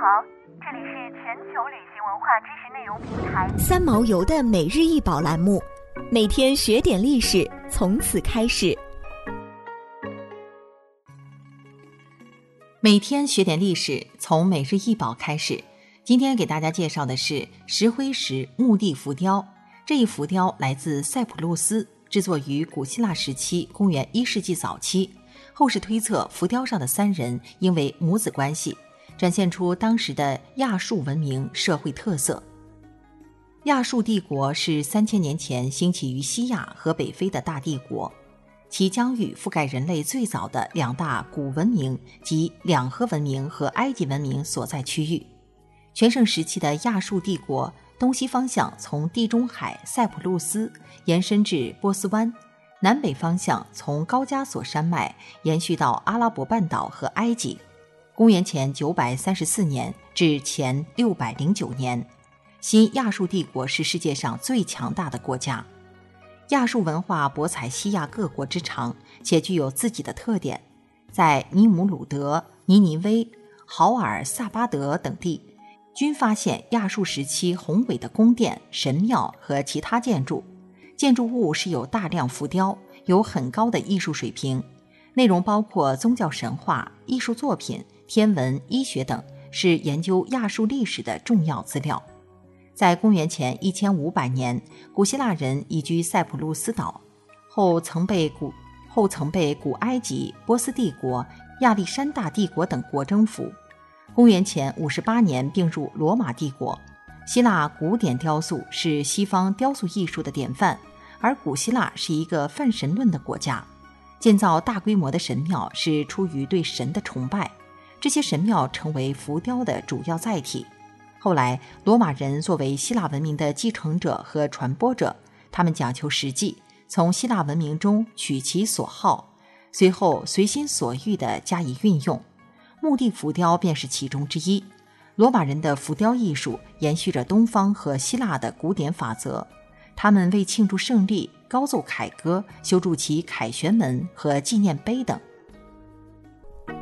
好，这里是全球旅行文化知识内容平台三毛游的每日一宝栏目，每天学点历史，从此开始。每天学点历史，从每日一宝开始。今天给大家介绍的是石灰石墓地浮雕。这一浮雕来自塞浦路斯，制作于古希腊时期，公元一世纪早期。后世推测，浮雕上的三人应为母子关系。展现出当时的亚述文明社会特色。亚述帝国是三千年前兴起于西亚和北非的大帝国，其疆域覆盖人类最早的两大古文明及两河文明和埃及文明所在区域。全盛时期的亚述帝国东西方向从地中海塞浦路斯延伸至波斯湾，南北方向从高加索山脉延续到阿拉伯半岛和埃及。公元前九百三十四年至前六百零九年，新亚述帝国是世界上最强大的国家。亚述文化博采西亚各国之长，且具有自己的特点。在尼姆鲁德、尼尼微、豪尔萨巴德等地，均发现亚述时期宏伟的宫殿、神庙和其他建筑。建筑物是有大量浮雕，有很高的艺术水平，内容包括宗教神话、艺术作品。天文、医学等是研究亚述历史的重要资料。在公元前一千五百年，古希腊人移居塞浦路斯岛，后曾被古后曾被古埃及、波斯帝国、亚历山大帝国等国征服。公元前五十八年并入罗马帝国。希腊古典雕塑是西方雕塑艺术的典范，而古希腊是一个泛神论的国家，建造大规模的神庙是出于对神的崇拜。这些神庙成为浮雕的主要载体。后来，罗马人作为希腊文明的继承者和传播者，他们讲求实际，从希腊文明中取其所好，随后随心所欲地加以运用。墓地浮雕便是其中之一。罗马人的浮雕艺术延续着东方和希腊的古典法则，他们为庆祝胜利高奏凯歌，修筑起凯旋门和纪念碑等。